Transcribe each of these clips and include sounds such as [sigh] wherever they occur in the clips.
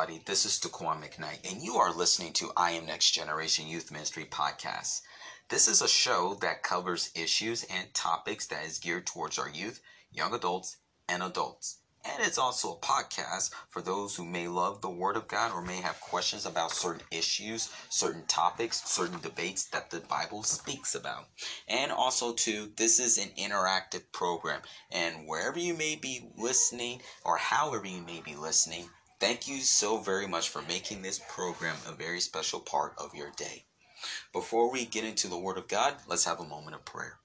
Everybody, this is Daqwon McKnight, and you are listening to I Am Next Generation Youth Ministry Podcast. This is a show that covers issues and topics that is geared towards our youth, young adults, and adults. And it's also a podcast for those who may love the Word of God or may have questions about certain issues, certain topics, certain debates that the Bible speaks about. And also, too, this is an interactive program. And wherever you may be listening or however you may be listening, thank you so very much for making this program a very special part of your day. Before we get into the Word of God, let's have a moment of prayer.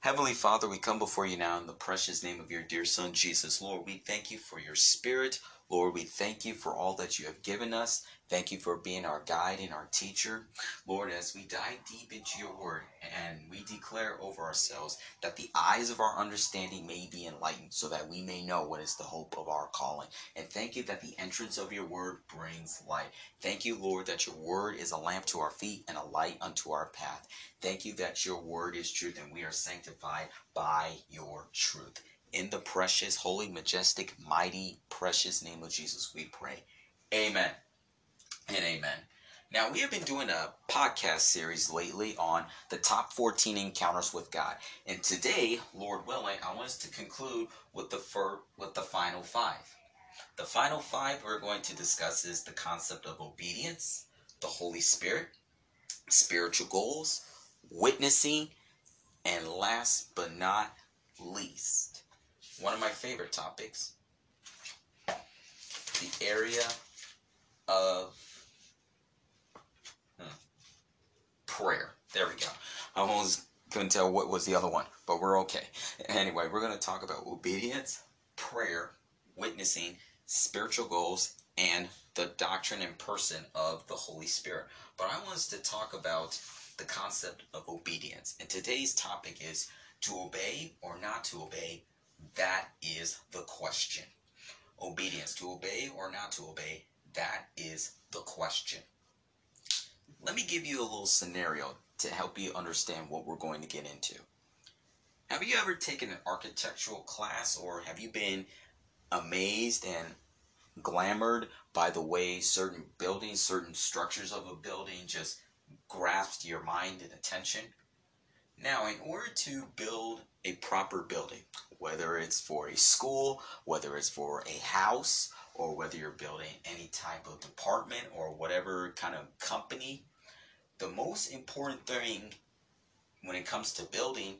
Heavenly Father, we come before you now in the precious name of your dear Son, Jesus. Lord, we thank you for your Spirit. Lord, we thank you for all that you have given us. Thank you for being our guide and our teacher. Lord, as we dive deep into your word and we declare over ourselves that the eyes of our understanding may be enlightened so that we may know what is the hope of our calling. And thank you that the entrance of your word brings light. Thank you, Lord, that your word is a lamp to our feet and a light unto our path. Thank you that your word is truth and we are sanctified by your truth. In the precious, holy, majestic, mighty, precious name of Jesus, we pray. Amen and amen. Now, we have been doing a podcast series lately on the top 14 encounters with God. And today, Lord willing, I want us to conclude with the fir- with the final 5. The final 5 we're going to discuss is the concept of obedience, the Holy Spirit, spiritual goals, witnessing, and last but not least, one of my favorite topics, the area of hmm, prayer. There we go. I almost couldn't tell what was the other one, but we're okay. Anyway, we're going to talk about obedience, prayer, witnessing, spiritual goals, and the doctrine and person of the Holy Spirit. But I want us to talk about the concept of obedience. And today's topic is to obey or not to obey. That is the question. Obedience, to obey or not to obey. That is the question. Let me give you a little scenario to help you understand what we're going to get into. Have you ever taken an architectural class or have you been amazed and glamored by the way certain buildings, certain structures of a building just grasped your mind and attention? Now, in order to build a proper building, whether it's for a school, whether it's for a house, or whether you're building any type of department or whatever kind of company, the most important thing when it comes to building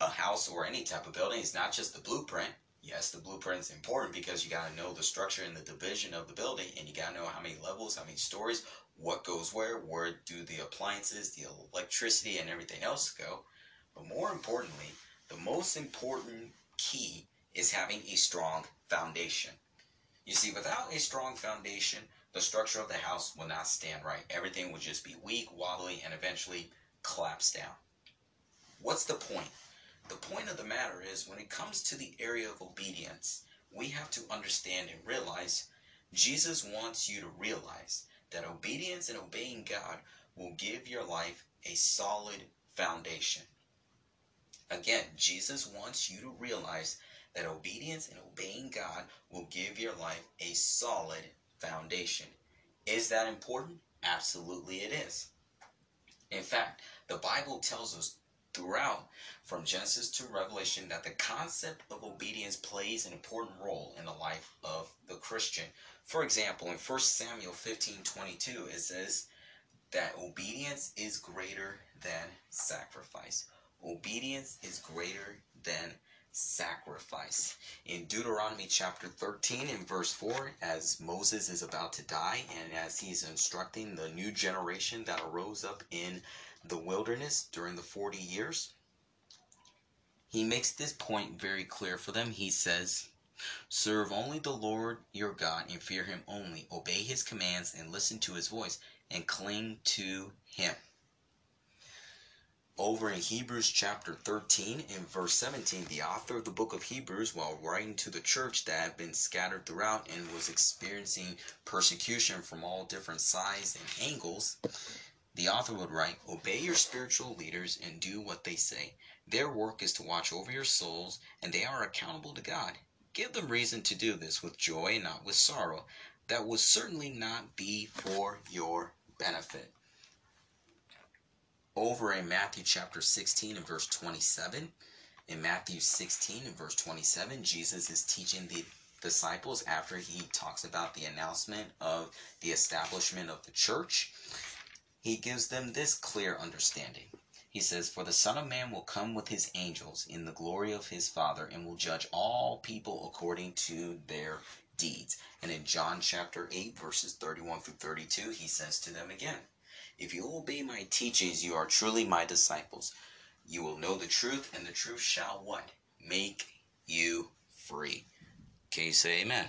a house or any type of building is not just the blueprint. Yes, the blueprint is important because you got to know the structure and the division of the building, and you got to know how many levels, how many stories, what goes where, where do the appliances, the electricity, and everything else go. But more importantly, the most important key is having a strong foundation. You see, without a strong foundation, the structure of the house will not stand right. Everything will just be weak, wobbly, and eventually collapse down. What's the point? The point of the matter is when it comes to the area of obedience, we have to understand and realize Jesus wants you to realize that obedience and obeying God will give your life a solid foundation. Again, Jesus wants you to realize that obedience and obeying God will give your life a solid foundation. Is that important? Absolutely it is. In fact, the Bible tells us throughout, from Genesis to Revelation, that the concept of obedience plays an important role in the life of the Christian. For example, in 1 Samuel 15 22, it says that obedience is greater than sacrifice. Obedience is greater than sacrifice. In Deuteronomy chapter 13 and verse 4, as Moses is about to die and as he's instructing the new generation that arose up in the wilderness during the 40 years, he makes this point very clear for them. He says, Serve only the Lord your God and fear him only. Obey his commands and listen to his voice and cling to him over in Hebrews chapter 13 in verse 17, the author of the book of Hebrews, while writing to the church that had been scattered throughout and was experiencing persecution from all different sides and angles, the author would write, Obey your spiritual leaders and do what they say. Their work is to watch over your souls, and they are accountable to God. Give them reason to do this with joy and not with sorrow. that will certainly not be for your benefit. Over in Matthew chapter 16 and verse 27, in Matthew 16 and verse 27, Jesus is teaching the disciples after he talks about the announcement of the establishment of the church. He gives them this clear understanding. He says, For the Son of Man will come with his angels in the glory of his Father and will judge all people according to their deeds. And in John chapter 8, verses 31 through 32, he says to them again, If you obey my teachings, you are truly my disciples. You will know the truth, and the truth shall what? Make you free. Can you say amen?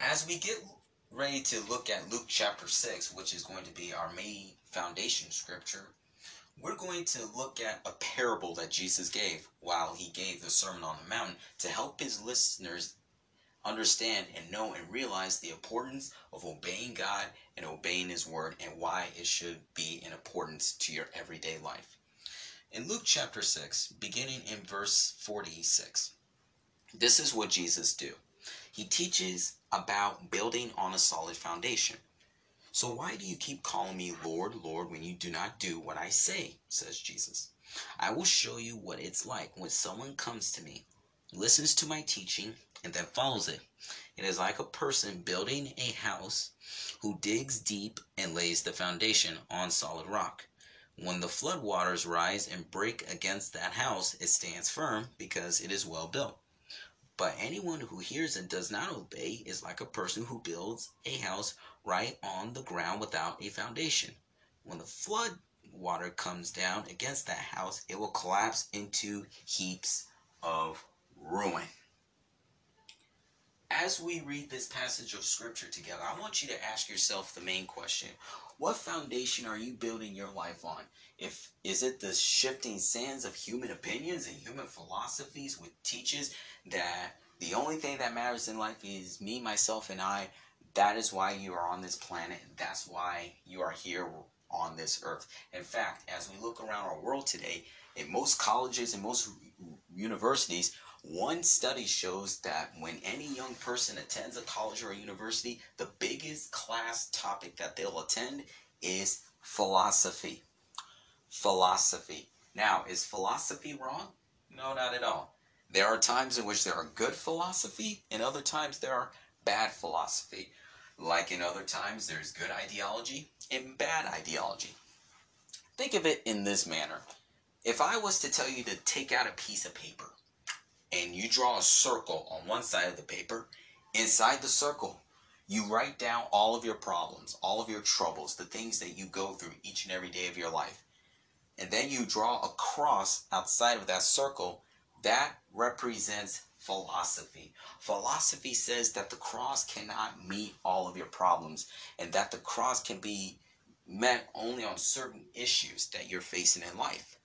As we get ready to look at Luke chapter 6, which is going to be our main foundation scripture, we're going to look at a parable that Jesus gave while he gave the Sermon on the Mount to help his listeners understand and know and realize the importance of obeying God and obeying his word and why it should be an importance to your everyday life. In Luke chapter 6, beginning in verse 46, this is what Jesus do. He teaches about building on a solid foundation. So why do you keep calling me Lord, Lord when you do not do what I say? says Jesus. I will show you what it's like when someone comes to me, listens to my teaching, and then follows it. It is like a person building a house who digs deep and lays the foundation on solid rock. When the flood waters rise and break against that house, it stands firm because it is well built. But anyone who hears and does not obey is like a person who builds a house right on the ground without a foundation. When the flood water comes down against that house, it will collapse into heaps of ruin. As we read this passage of scripture together, I want you to ask yourself the main question. What foundation are you building your life on? If is it the shifting sands of human opinions and human philosophies which teaches that the only thing that matters in life is me, myself, and I? That is why you are on this planet. That's why you are here on this earth. In fact, as we look around our world today, in most colleges and most universities, one study shows that when any young person attends a college or a university, the biggest class topic that they'll attend is philosophy. Philosophy. Now, is philosophy wrong? No, not at all. There are times in which there are good philosophy, and other times there are bad philosophy. Like in other times, there's good ideology and bad ideology. Think of it in this manner. If I was to tell you to take out a piece of paper and you draw a circle on one side of the paper, inside the circle, you write down all of your problems, all of your troubles, the things that you go through each and every day of your life. And then you draw a cross outside of that circle. That represents philosophy. Philosophy says that the cross cannot meet all of your problems and that the cross can be met only on certain issues that you're facing in life.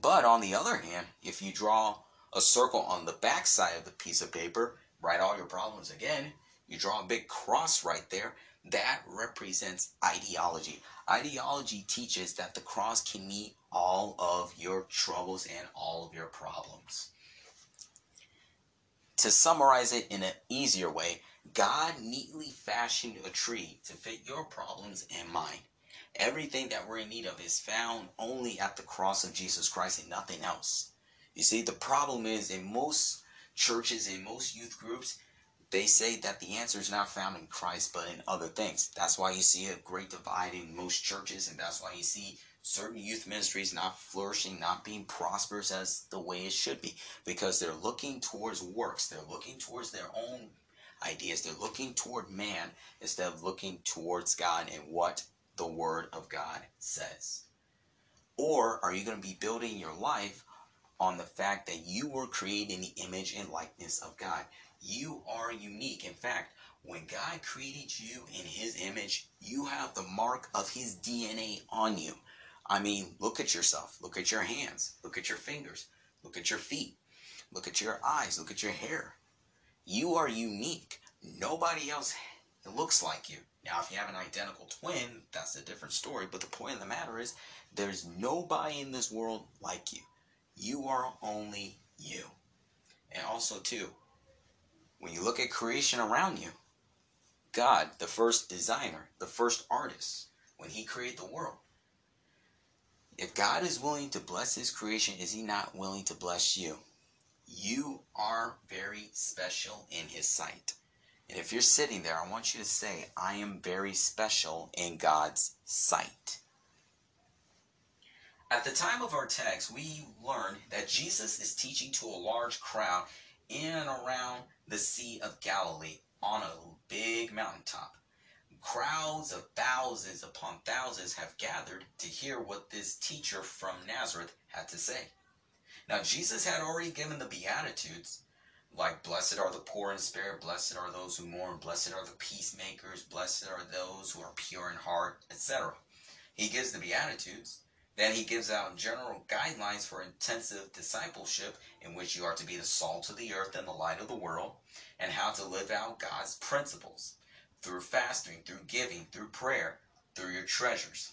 But on the other hand, if you draw a circle on the back side of the piece of paper, write all your problems again, you draw a big cross right there, that represents ideology. Ideology teaches that the cross can meet all of your troubles and all of your problems. To summarize it in an easier way, God neatly fashioned a tree to fit your problems and mine. Everything that we're in need of is found only at the cross of Jesus Christ and nothing else. You see, the problem is in most churches, in most youth groups, they say that the answer is not found in Christ but in other things. That's why you see a great divide in most churches, and that's why you see certain youth ministries not flourishing, not being prosperous as the way it should be, because they're looking towards works, they're looking towards their own ideas, they're looking toward man instead of looking towards God and what the Word of God says. Or are you going to be building your life on the fact that you were created in the image and likeness of God. You are unique. In fact, when God created you in his image, you have the mark of his DNA on you. I mean, look at yourself. Look at your hands. Look at your fingers. Look at your feet. Look at your eyes. Look at your hair. You are unique. Nobody else looks like you. Now, if you have an identical twin, that's a different story. But the point of the matter is, there's nobody in this world like you. You are only you. And also, too, When you look at creation around you, God, the first designer, the first artist, when he created the world, if God is willing to bless his creation, is he not willing to bless you? You are very special in his sight. And if you're sitting there, I want you to say, I am very special in God's sight. At the time of our text, we learn that Jesus is teaching to a large crowd in and around the Sea of Galilee on a big mountaintop. Crowds of thousands upon thousands have gathered to hear what this teacher from Nazareth had to say. Now, Jesus had already given the Beatitudes, like, Blessed are the poor in spirit, blessed are those who mourn, blessed are the peacemakers, blessed are those who are pure in heart, etc. He gives the Beatitudes. Then he gives out general guidelines for intensive discipleship in which you are to be the salt of the earth and the light of the world, and how to live out God's principles through fasting, through giving, through prayer, through your treasures.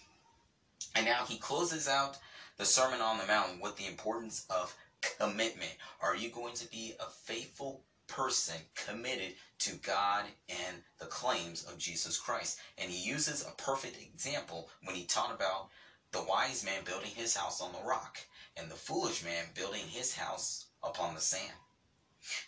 And now he closes out the Sermon on the Mount with the importance of commitment. Are you going to be a faithful person committed to God and the claims of Jesus Christ? And he uses a perfect example when he taught about the wise man building his house on the rock and the foolish man building his house upon the sand.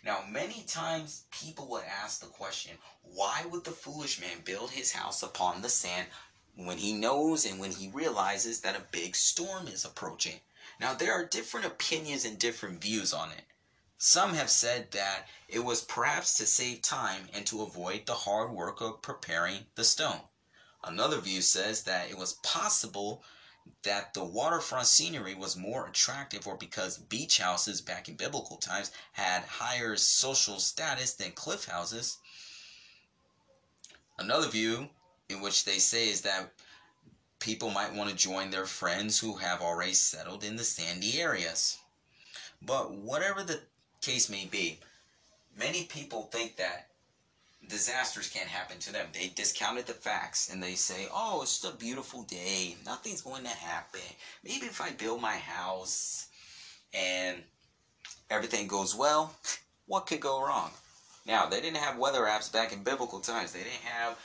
Now, many times people would ask the question, why would the foolish man build his house upon the sand when he knows and when he realizes that a big storm is approaching? Now, there are different opinions and different views on it. Some have said that it was perhaps to save time and to avoid the hard work of preparing the stone. Another view says that it was possible that the waterfront scenery was more attractive or because beach houses back in biblical times had higher social status than cliff houses. Another view in which they say is that people might want to join their friends who have already settled in the sandy areas. But whatever the case may be, many people think that disasters can't happen to them. They discounted the facts and they say, oh, it's just a beautiful day. Nothing's going to happen. Maybe if I build my house and everything goes well, what could go wrong? Now, they didn't have weather apps back in biblical times. They didn't have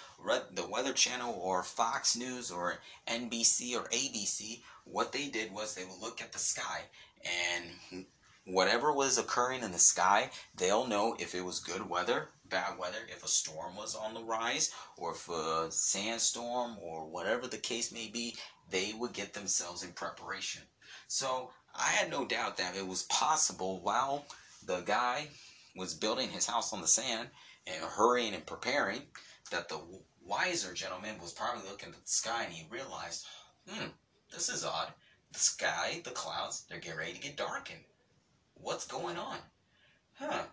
the Weather Channel or Fox News or NBC or ABC. What they did was they would look at the sky and whatever was occurring in the sky, they'll know if it was good weather bad weather, if a storm was on the rise, or if a sandstorm, or whatever the case may be, they would get themselves in preparation. So I had no doubt that it was possible while the guy was building his house on the sand and hurrying and preparing, that the wiser gentleman was probably looking at the sky and he realized, hmm, this is odd. The sky, the clouds, they're getting ready to get darkened. What's going on? Huh,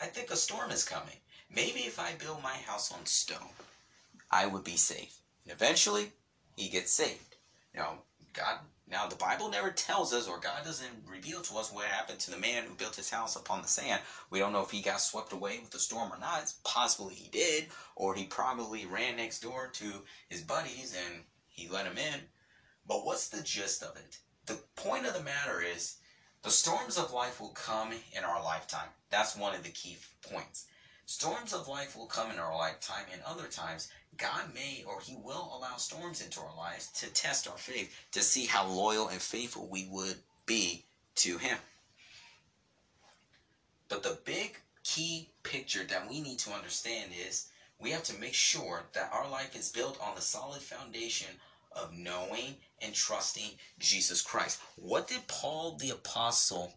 I think a storm is coming. Maybe if I build my house on stone, I would be safe. And eventually, he gets saved. Now, God, now the Bible never tells us, or God doesn't reveal to us what happened to the man who built his house upon the sand. We don't know if he got swept away with the storm or not. It's possibly he did, or he probably ran next door to his buddies and he let him in. But what's the gist of it? The point of the matter is, the storms of life will come in our lifetime. That's one of the key points. Storms of life will come in our lifetime, and other times, God may or He will allow storms into our lives to test our faith, to see how loyal and faithful we would be to Him. But the big key picture that we need to understand is we have to make sure that our life is built on the solid foundation of knowing and trusting Jesus Christ. What did Paul the Apostle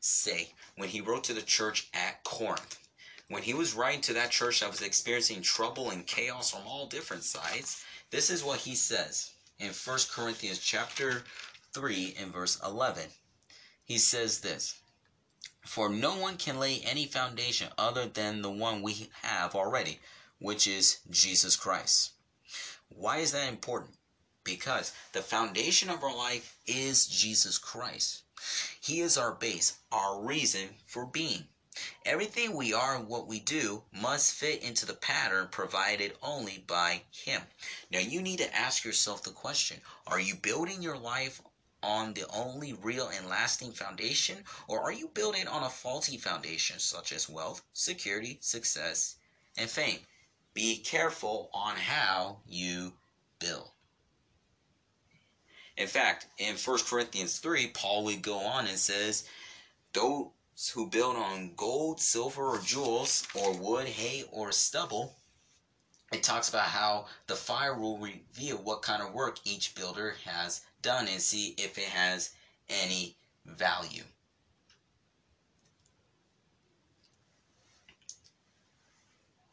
say when he wrote to the church at Corinth? When he was writing to that church that was experiencing trouble and chaos from all different sides, this is what he says in 1 Corinthians chapter 3 and verse 11. He says this, For no one can lay any foundation other than the one we have already, which is Jesus Christ. Why is that important? Because the foundation of our life is Jesus Christ. He is our base, our reason for being. Everything we are and what we do must fit into the pattern provided only by Him. Now, you need to ask yourself the question Are you building your life on the only real and lasting foundation, or are you building on a faulty foundation such as wealth, security, success, and fame? Be careful on how you build. In fact, in 1 Corinthians 3, Paul would go on and says, Those who build on gold, silver, or jewels, or wood, hay, or stubble, it talks about how the fire will reveal what kind of work each builder has done and see if it has any value.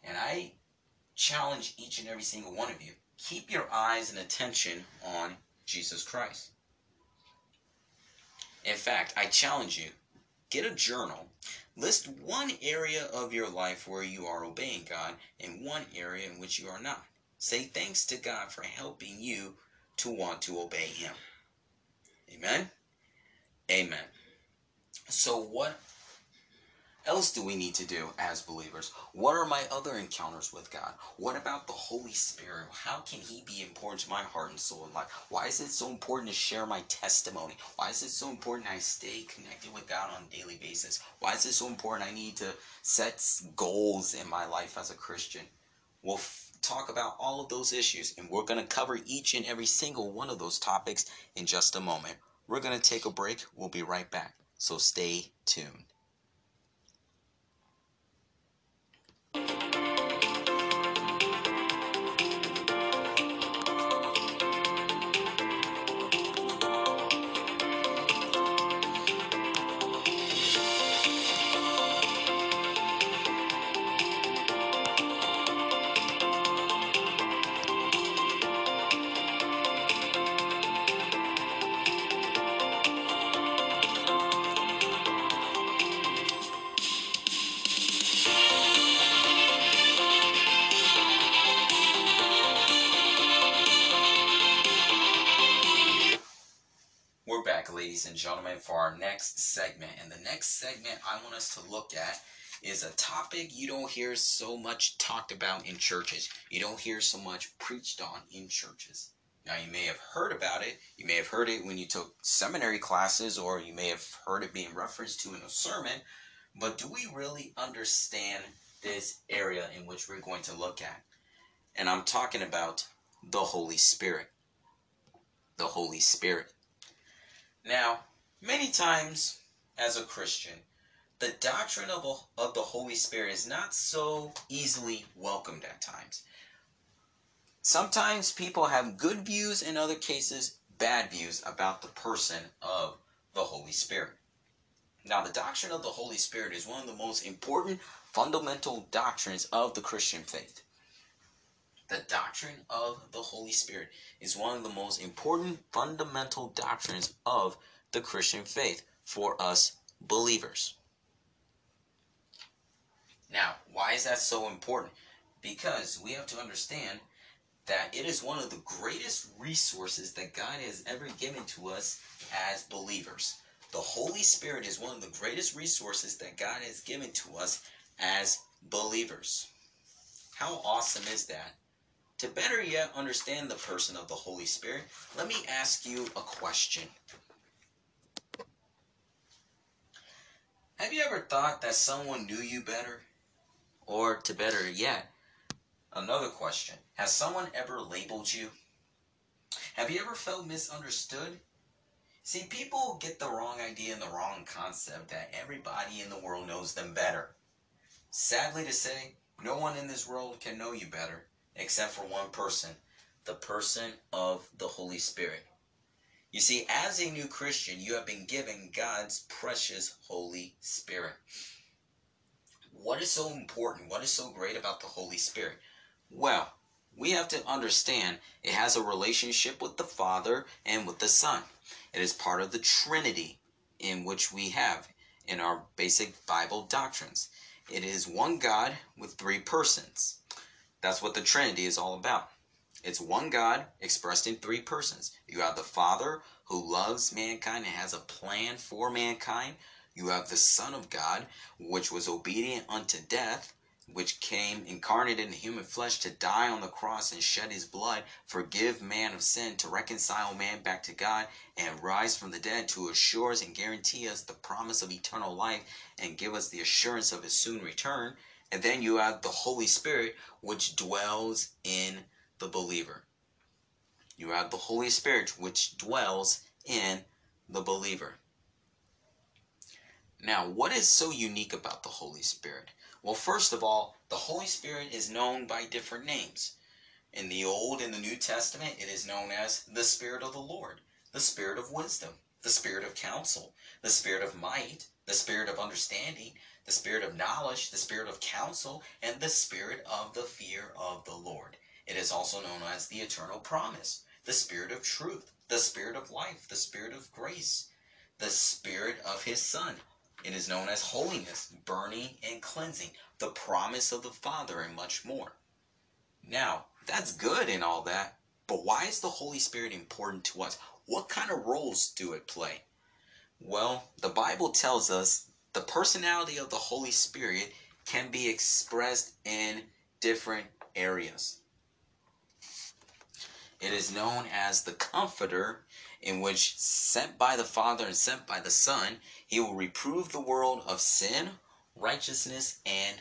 And I challenge each and every single one of you keep your eyes and attention on Jesus Christ. In fact, I challenge you get a journal, list one area of your life where you are obeying God and one area in which you are not. Say thanks to God for helping you to want to obey Him. Amen? Amen. So, what else do we need to do as believers? What are my other encounters with God? What about the Holy Spirit? How can He be important to my heart and soul and life? Why is it so important to share my testimony? Why is it so important I stay connected with God on a daily basis? Why is it so important I need to set goals in my life as a Christian? We'll f- talk about all of those issues, and we're going to cover each and every single one of those topics in just a moment. We're going to take a break. We'll be right back. So stay tuned. For our next segment. And the next segment I want us to look at is a topic you don't hear so much talked about in churches. You don't hear so much preached on in churches. Now, you may have heard about it. You may have heard it when you took seminary classes, or you may have heard it being referenced to in a sermon. But do we really understand this area in which we're going to look at? And I'm talking about the Holy Spirit. The Holy Spirit. Now, many times as a Christian, the doctrine of, of the Holy Spirit is not so easily welcomed at times. Sometimes people have good views, in other cases, bad views about the person of the Holy Spirit. Now, the doctrine of the Holy Spirit is one of the most important fundamental doctrines of the Christian faith. The doctrine of the Holy Spirit is one of the most important fundamental doctrines of the Christian faith for us believers. Now, why is that so important? Because we have to understand that it is one of the greatest resources that God has ever given to us as believers. The Holy Spirit is one of the greatest resources that God has given to us as believers. How awesome is that? To better yet understand the person of the Holy Spirit, let me ask you a question. Have you ever thought that someone knew you better? Or to better yet, another question. Has someone ever labeled you? Have you ever felt misunderstood? See, people get the wrong idea and the wrong concept that everybody in the world knows them better. Sadly to say, no one in this world can know you better except for one person the person of the Holy Spirit. You see, as a new Christian, you have been given God's precious Holy Spirit. What is so important? What is so great about the Holy Spirit? Well, we have to understand it has a relationship with the Father and with the Son. It is part of the Trinity in which we have in our basic Bible doctrines. It is one God with three persons. That's what the Trinity is all about. It's one God expressed in three persons. You have the Father who loves mankind and has a plan for mankind. You have the Son of God, which was obedient unto death which came incarnate in human flesh to die on the cross and shed his blood, forgive man of sin, to reconcile man back to God, and rise from the dead to assure us and guarantee us the promise of eternal life and give us the assurance of his soon return. And then you have the Holy Spirit, which dwells in the believer. You have the Holy Spirit, which dwells in the believer. Now, what is so unique about the Holy Spirit? Well, first of all, the Holy Spirit is known by different names. In the Old and the New Testament, it is known as the Spirit of the Lord, the Spirit of wisdom, the Spirit of counsel, the Spirit of might, the Spirit of understanding, the Spirit of knowledge, the Spirit of counsel, and the Spirit of the fear of the Lord. It is also known as the eternal promise, the Spirit of truth, the Spirit of life, the Spirit of grace, the Spirit of His Son, it is known as holiness, burning and cleansing, the promise of the Father, and much more. Now, that's good and all that, but why is the Holy Spirit important to us? What kind of roles do it play? Well, the Bible tells us the personality of the Holy Spirit can be expressed in different areas. It is known as the Comforter, in which, sent by the Father and sent by the Son, he will reprove the world of sin, righteousness, and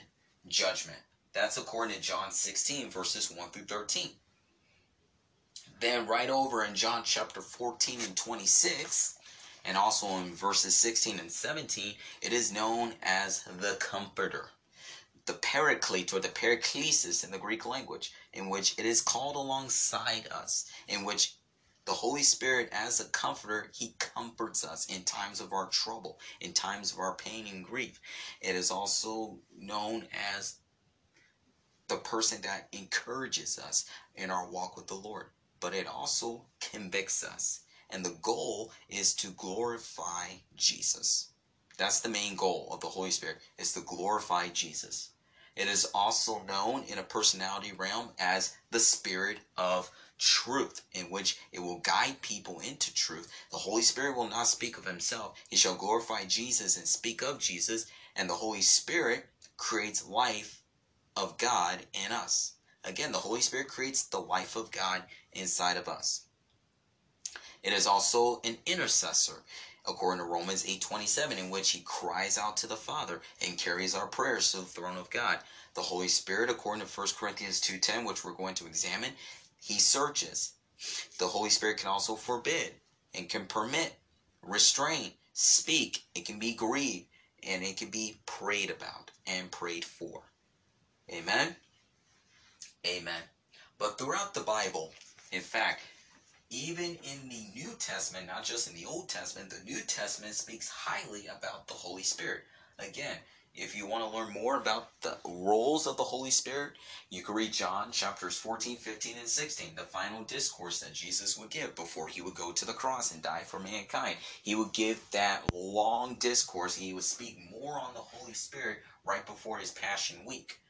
judgment. That's according to John 16, verses 1 through 13. Then, right over in John chapter 14 and 26, and also in verses 16 and 17, it is known as the Comforter. The Paraclete or the Paraklesis in the Greek language, in which it is called alongside us, in which the Holy Spirit, as a comforter, He comforts us in times of our trouble, in times of our pain and grief. It is also known as the person that encourages us in our walk with the Lord, but it also convicts us. And the goal is to glorify Jesus. That's the main goal of the Holy Spirit, is to glorify Jesus. It is also known in a personality realm as the Spirit of truth, in which it will guide people into truth. The Holy Spirit will not speak of himself. He shall glorify Jesus and speak of Jesus, and the Holy Spirit creates life of God in us. Again, the Holy Spirit creates the life of God inside of us. It is also an intercessor according to Romans 8:27 in which he cries out to the Father and carries our prayers to the throne of God. The Holy Spirit according to 1 Corinthians 2:10 which we're going to examine he searches. The Holy Spirit can also forbid and can permit, restrain, speak. It can be grieved and it can be prayed about and prayed for. Amen? Amen. But throughout the Bible, in fact, even in the New Testament, not just in the Old Testament, the New Testament speaks highly about the Holy Spirit. Again, if you want to learn more about the roles of the Holy Spirit, you can read John chapters 14, 15, and 16, the final discourse that Jesus would give before he would go to the cross and die for mankind. He would give that long discourse. He would speak more on the Holy Spirit right before his Passion Week.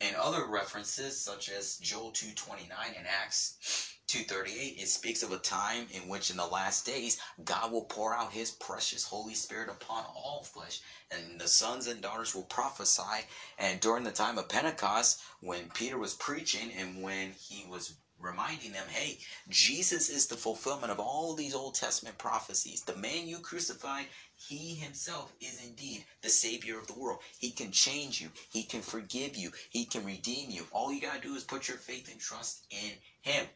And other references, such as Joel 2.29 and Acts 238 it speaks of a time in which in the last days god will pour out his precious holy spirit upon all flesh and the sons and daughters will prophesy. And during the time of pentecost when peter was preaching and when he was reminding them hey jesus is the fulfillment of all these old testament prophecies. The man you crucified he himself is indeed the savior of the world. He can change you. He can forgive you. He can redeem you. All you got to do is put your faith and trust in him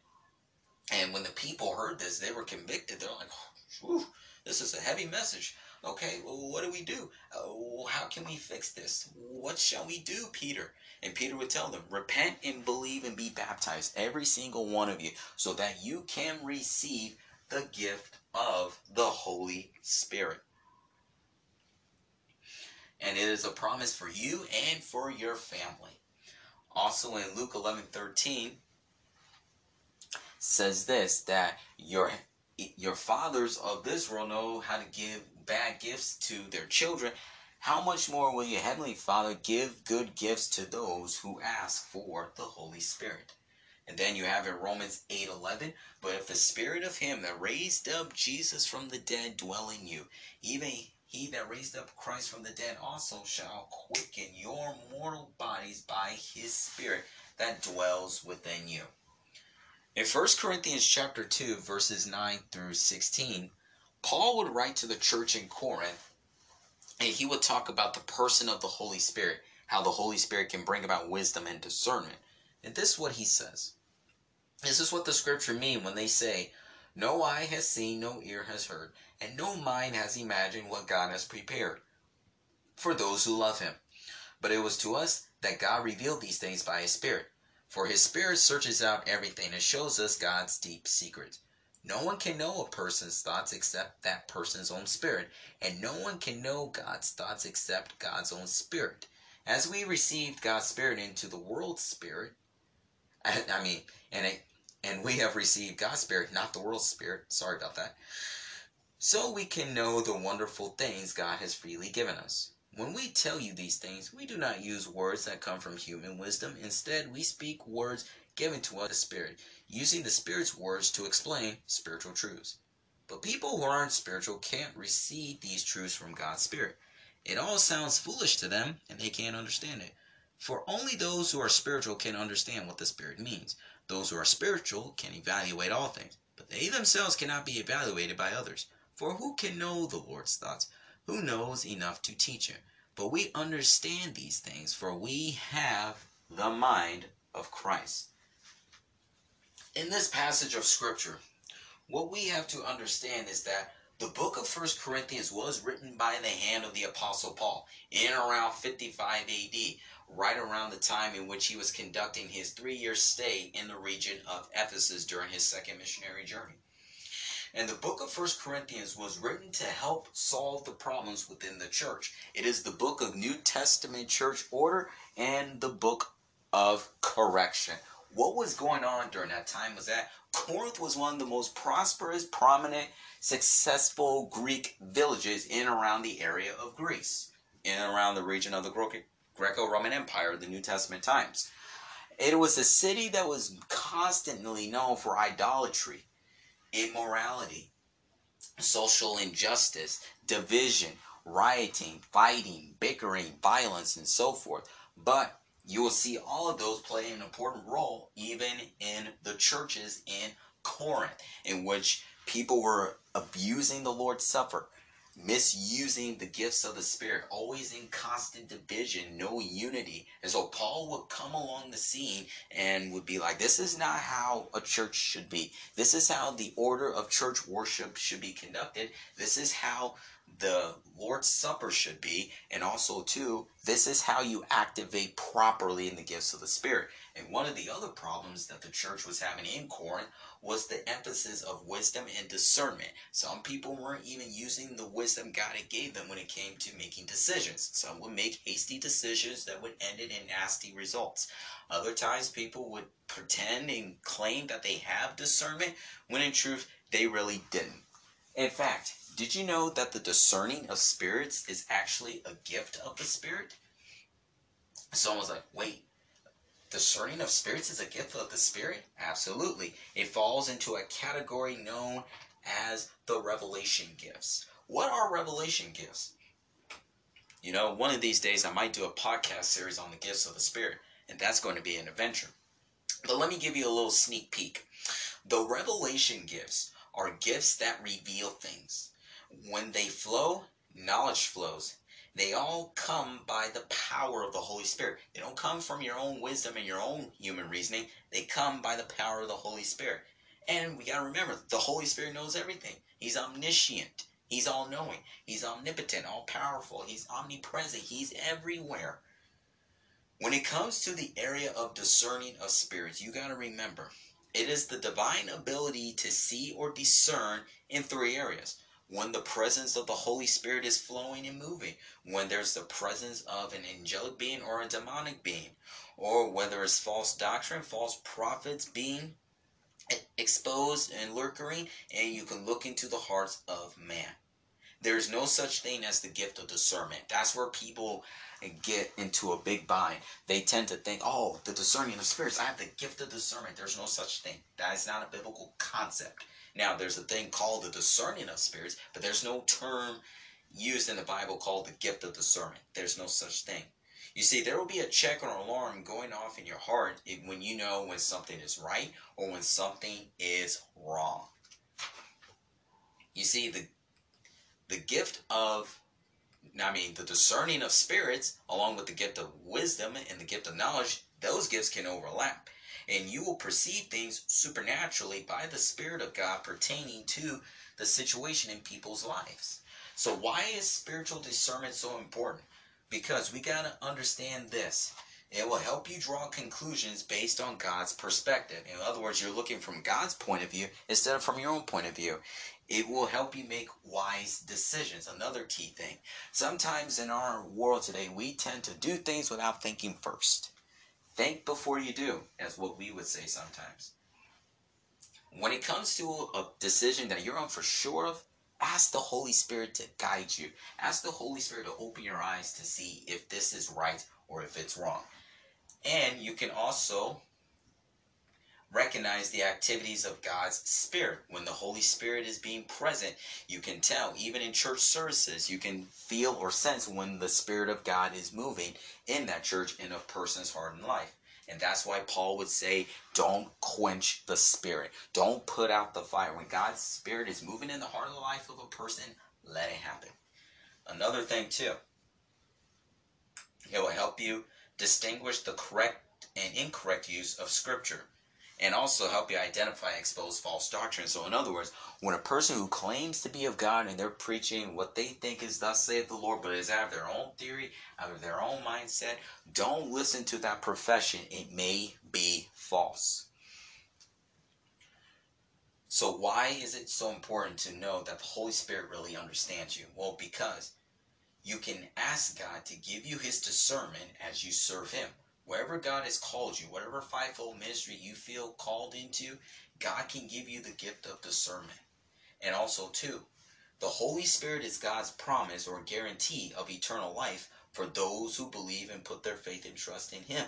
and when the people heard this, they were convicted. They're like, Whew, this is a heavy message. Okay, well, what do we do? Uh, how can we fix this? What shall we do, Peter? And Peter would tell them, Repent and believe and be baptized, every single one of you, so that you can receive the gift of the Holy Spirit. And it is a promise for you and for your family. Also in Luke 11 13, says this that your your fathers of this world know how to give bad gifts to their children how much more will your heavenly father give good gifts to those who ask for the holy spirit and then you have in romans 8 11 but if the spirit of him that raised up jesus from the dead dwell in you even he that raised up Christ from the dead also shall quicken your mortal bodies by his Spirit that dwells within you. In 1 Corinthians chapter 2 verses 9 through 16, Paul would write to the church in Corinth and he would talk about the person of the Holy Spirit, how the Holy Spirit can bring about wisdom and discernment. And this is what he says. This is what the scripture mean when they say, No eye has seen, no ear has heard, and no mind has imagined what God has prepared for those who love him. But it was to us that God revealed these things by his Spirit. For his Spirit searches out everything and shows us God's deep secrets. No one can know a person's thoughts except that person's own spirit, and no one can know God's thoughts except God's own spirit. As we received God's spirit into the world's spirit, [laughs] I mean, and it, and we have received God's spirit, not the world's spirit. Sorry about that. So we can know the wonderful things God has freely given us. When we tell you these things, we do not use words that come from human wisdom. Instead, we speak words given to us by the Spirit, using the Spirit's words to explain spiritual truths. But people who aren't spiritual can't receive these truths from God's Spirit. It all sounds foolish to them, and they can't understand it. For only those who are spiritual can understand what the Spirit means. Those who are spiritual can evaluate all things, but they themselves cannot be evaluated by others. For who can know the Lord's thoughts? Who knows enough to teach him? But we understand these things, for we have the mind of Christ. In this passage of Scripture, what we have to understand is that the book of First Corinthians was written by the hand of the Apostle Paul in around 55 AD, right around the time in which he was conducting his three year stay in the region of Ephesus during his second missionary journey. And the book of First Corinthians was written to help solve the problems within the church. It is the book of New Testament church order and the book of correction. What was going on during that time was that Corinth was one of the most prosperous, prominent, successful Greek villages in around the area of Greece, in around the region of the Greco Roman Empire, the New Testament times. It was a city that was constantly known for idolatry immorality, social injustice, division, rioting, fighting, bickering, violence, and so forth. But you will see all of those play an important role even in the churches in Corinth, in which people were abusing the Lord's Supper, misusing the gifts of the Spirit, always in constant division, no unity. And so Paul would come along the scene and would be like, This is not how a church should be. This is how the order of church worship should be conducted. This is how the Lord's Supper should be. And also, too, this is how you activate properly in the gifts of the Spirit. And one of the other problems that the church was having in Corinth was the emphasis of wisdom and discernment. Some people weren't even using the wisdom God had gave them when it came to making decisions. Some would make hasty decisions that would end in nasty results. Other times people would pretend and claim that they have discernment when in truth they really didn't. In fact, did you know that the discerning of spirits is actually a gift of the Spirit? Someone's like, wait, discerning of spirits is a gift of the Spirit? Absolutely. It falls into a category known as the revelation gifts. What are revelation gifts? You know, one of these days I might do a podcast series on the gifts of the Spirit, and that's going to be an adventure. But let me give you a little sneak peek. The revelation gifts are gifts that reveal things. When they flow, knowledge flows. They all come by the power of the Holy Spirit. They don't come from your own wisdom and your own human reasoning. They come by the power of the Holy Spirit. And we got to remember, the Holy Spirit knows everything. He's omniscient. He's all knowing. He's omnipotent, all powerful. He's omnipresent. He's everywhere. When it comes to the area of discerning of spirits, you got to remember it is the divine ability to see or discern in three areas when the presence of the Holy Spirit is flowing and moving, when there's the presence of an angelic being or a demonic being, or whether it's false doctrine, false prophets being exposed and lurking, and you can look into the hearts of man. There's no such thing as the gift of discernment. That's where people get into a big bind. They tend to think, oh, the discerning of spirits, I have the gift of discernment. There's no such thing. That is not a biblical concept. Now, there's a thing called the discerning of spirits, but there's no term used in the Bible called the gift of discernment. There's no such thing. You see, there will be a check or alarm going off in your heart when you know when something is right or when something is wrong. You see, the the gift of I mean, the discerning of spirits, along with the gift of wisdom and the gift of knowledge, those gifts can overlap. And you will perceive things supernaturally by the Spirit of God pertaining to the situation in people's lives. So, why is spiritual discernment so important? Because we got to understand this. It will help you draw conclusions based on God's perspective. In other words, you're looking from God's point of view instead of from your own point of view. It will help you make wise decisions. Another key thing. Sometimes in our world today, we tend to do things without thinking first. Think before you do, as what we would say sometimes. When it comes to a decision that you're for sure of, ask the Holy Spirit to guide you. Ask the Holy Spirit to open your eyes to see if this is right or if it's wrong. And you can also recognize the activities of God's Spirit. When the Holy Spirit is being present, you can tell, even in church services, you can feel or sense when the Spirit of God is moving in that church in a person's heart and life. And that's why Paul would say, don't quench the Spirit. Don't put out the fire. When God's Spirit is moving in the heart of the life of a person, let it happen. Another thing, too, it will help you distinguish the correct and incorrect use of Scripture and also help you identify and expose false doctrine. So, in other words, when a person who claims to be of God and they're preaching what they think is thus saith the Lord, but is out of their own theory, out of their own mindset, don't listen to that profession. It may be false. So, why is it so important to know that the Holy Spirit really understands you? Well, because you can ask God to give you His discernment as you serve Him. Wherever God has called you, whatever fivefold ministry you feel called into, God can give you the gift of discernment. And also, too, the Holy Spirit is God's promise or guarantee of eternal life for those who believe and put their faith and trust in Him.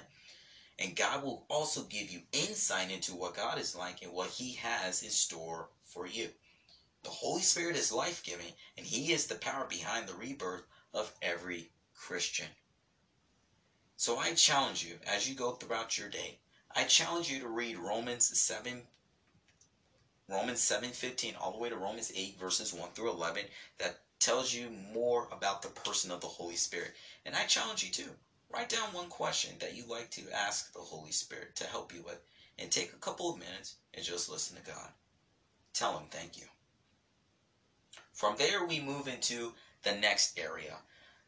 And God will also give you insight into what God is like and what He has in store for you. The Holy Spirit is life giving, and He is the power behind the rebirth of every Christian. So I challenge you as you go throughout your day, I challenge you to read Romans 7 Romans 7:15 all the way to Romans 8 verses 1 through 11 that tells you more about the person of the Holy Spirit. And I challenge you to write down one question that you like to ask the Holy Spirit to help you with and take a couple of minutes and just listen to God. Tell him thank you. From there we move into the next area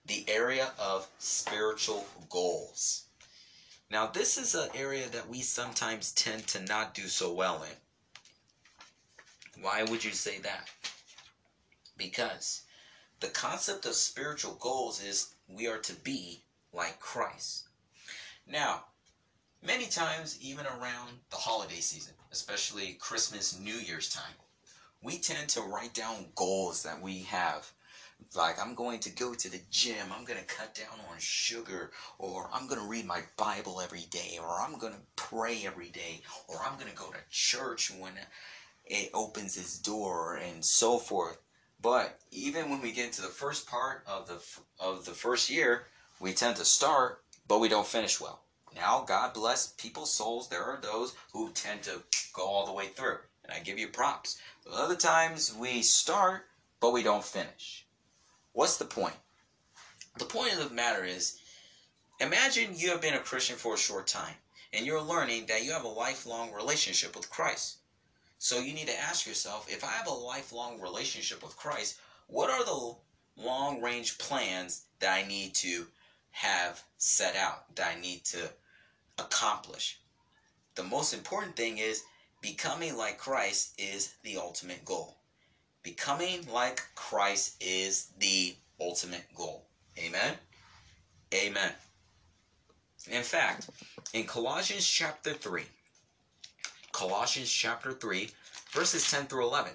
the area of spiritual goals. Now, this is an area that we sometimes tend to not do so well in. Why would you say that? Because the concept of spiritual goals is we are to be like Christ. Now, many times, even around the holiday season, especially Christmas, New Year's time, we tend to write down goals that we have like I'm going to go to the gym, I'm going to cut down on sugar, or I'm going to read my Bible every day, or I'm going to pray every day, or I'm going to go to church when it opens its door, and so forth. But even when we get to the first part of the of the first year, we tend to start, but we don't finish well. Now, God bless people's souls. There are those who tend to go all the way through, and I give you props. But other times we start, but we don't finish. What's the point? The point of the matter is imagine you have been a Christian for a short time and you're learning that you have a lifelong relationship with Christ. So you need to ask yourself if I have a lifelong relationship with Christ, what are the long range plans that I need to have set out, that I need to accomplish? The most important thing is becoming like Christ is the ultimate goal. Becoming like Christ is the ultimate goal. Amen? Amen. In fact, in Colossians chapter 3, Colossians chapter 3, verses 10 through 11,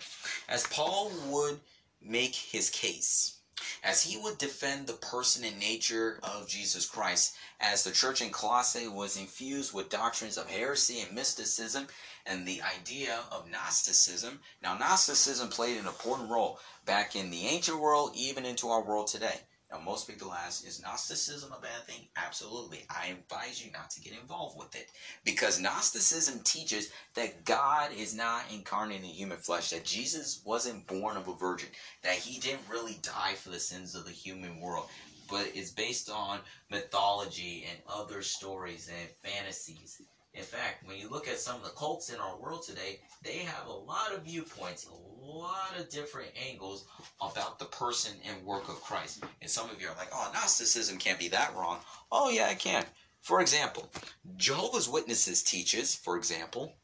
as Paul would make his case, as he would defend the person and nature of Jesus Christ, as the church in Colossae was infused with doctrines of heresy and mysticism and the idea of Gnosticism. Now, Gnosticism played an important role back in the ancient world, even into our world today. Now, most people ask, is Gnosticism a bad thing? Absolutely. I advise you not to get involved with it. Because Gnosticism teaches that God is not incarnate in human flesh, that Jesus wasn't born of a virgin, that he didn't really die for the sins of the human world, but it's based on mythology and other stories and fantasies in fact, when you look at some of the cults in our world today, they have a lot of viewpoints, a lot of different angles about the person and work of Christ. And some of you are like, oh, Gnosticism can't be that wrong. Oh, yeah, it can. For example, Jehovah's Witnesses teaches, for example,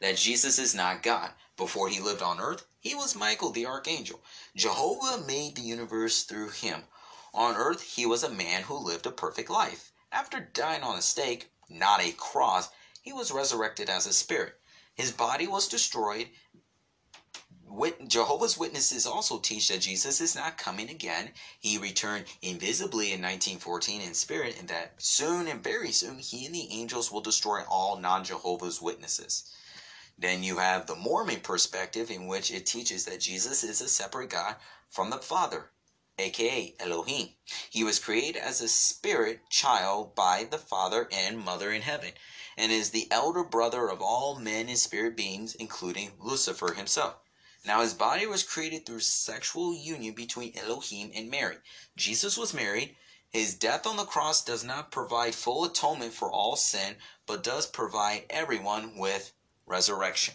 that Jesus is not God. Before he lived on earth, he was Michael the archangel. Jehovah made the universe through him. On earth, he was a man who lived a perfect life. After dying on a stake, not a cross, he was resurrected as a spirit. His body was destroyed. Jehovah's Witnesses also teach that Jesus is not coming again. He returned invisibly in 1914 in spirit, and that soon and very soon he and the angels will destroy all non Jehovah's Witnesses. Then you have the Mormon perspective, in which it teaches that Jesus is a separate God from the Father aka Elohim. He was created as a spirit child by the Father and Mother in heaven, and is the elder brother of all men and spirit beings, including Lucifer himself. Now his body was created through sexual union between Elohim and Mary. Jesus was married. His death on the cross does not provide full atonement for all sin, but does provide everyone with resurrection.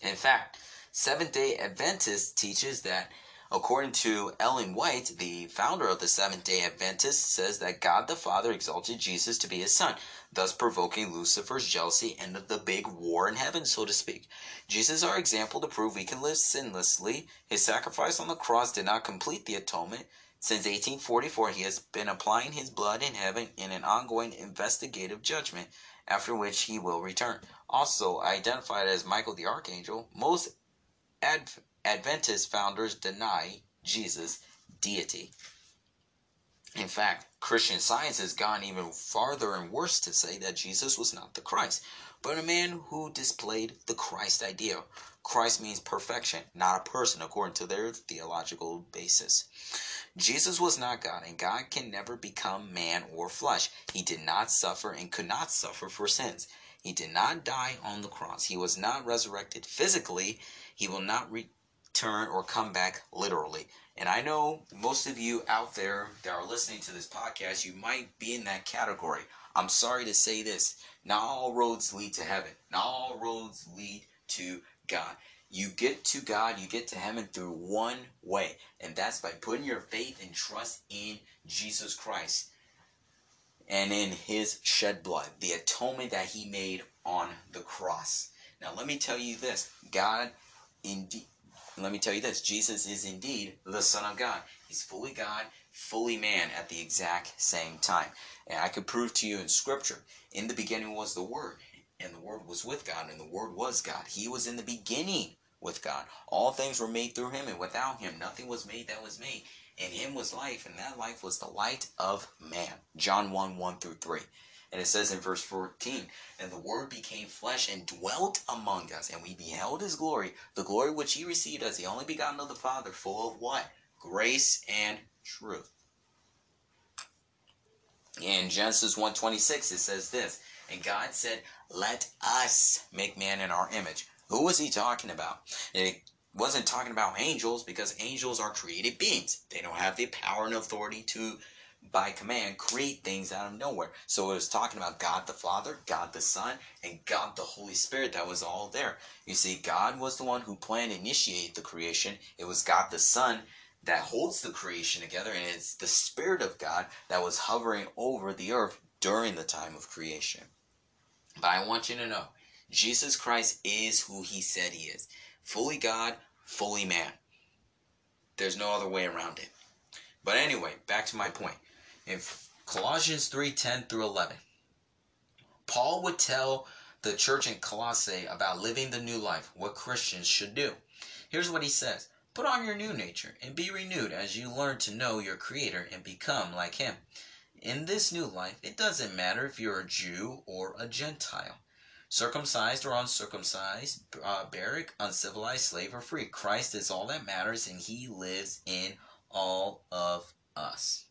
In fact, Seventh day Adventist teaches that According to Ellen White, the founder of the Seventh day Adventists, says that God the Father exalted Jesus to be his son, thus provoking Lucifer's jealousy and the big war in heaven, so to speak. Jesus is our example to prove we can live sinlessly. His sacrifice on the cross did not complete the atonement. Since 1844, he has been applying his blood in heaven in an ongoing investigative judgment, after which he will return. Also identified as Michael the Archangel, most ad Adventist founders deny Jesus' deity. In fact, Christian science has gone even farther and worse to say that Jesus was not the Christ, but a man who displayed the Christ idea. Christ means perfection, not a person, according to their theological basis. Jesus was not God, and God can never become man or flesh. He did not suffer and could not suffer for sins. He did not die on the cross. He was not resurrected physically. He will not re- turn or come back literally. And I know most of you out there that are listening to this podcast, you might be in that category. I'm sorry to say this. Not all roads lead to heaven. Not all roads lead to God. You get to God, you get to heaven through one way, and that's by putting your faith and trust in Jesus Christ and in his shed blood, the atonement that he made on the cross. Now, let me tell you this God indeed and let me tell you this Jesus is indeed the Son of God. He's fully God, fully man at the exact same time. And I could prove to you in Scripture in the beginning was the Word, and the Word was with God, and the Word was God. He was in the beginning with God. All things were made through him, and without him nothing was made that was made. In him was life, and that life was the light of man. John 1 1 through 3. And it says in verse 14, And the Word became flesh and dwelt among us, and we beheld his glory, the glory which he received as the only begotten of the Father, full of what? Grace and truth. In Genesis 1.26 it says this, And God said, Let us make man in our image. Who was he talking about? It wasn't talking about angels because angels are created beings. They don't have the power and authority to by command create things out of nowhere. So it was talking about God the Father, God the Son, and God the Holy Spirit that was all there. You see, God was the one who planned and initiated the creation. It was God the Son that holds the creation together, and it's the Spirit of God that was hovering over the earth during the time of creation. But I want you to know, Jesus Christ is who he said he is. Fully God, fully man. There's no other way around it. But anyway, back to my point in Colossians 3 10 through 11. Paul would tell the church in Colossae about living the new life, what Christians should do. Here's what he says Put on your new nature and be renewed as you learn to know your Creator and become like Him. In this new life, it doesn't matter if you're a Jew or a Gentile, circumcised or uncircumcised, uh, barrack, uncivilized, slave, or free. Christ is all that matters, and He lives in all of us.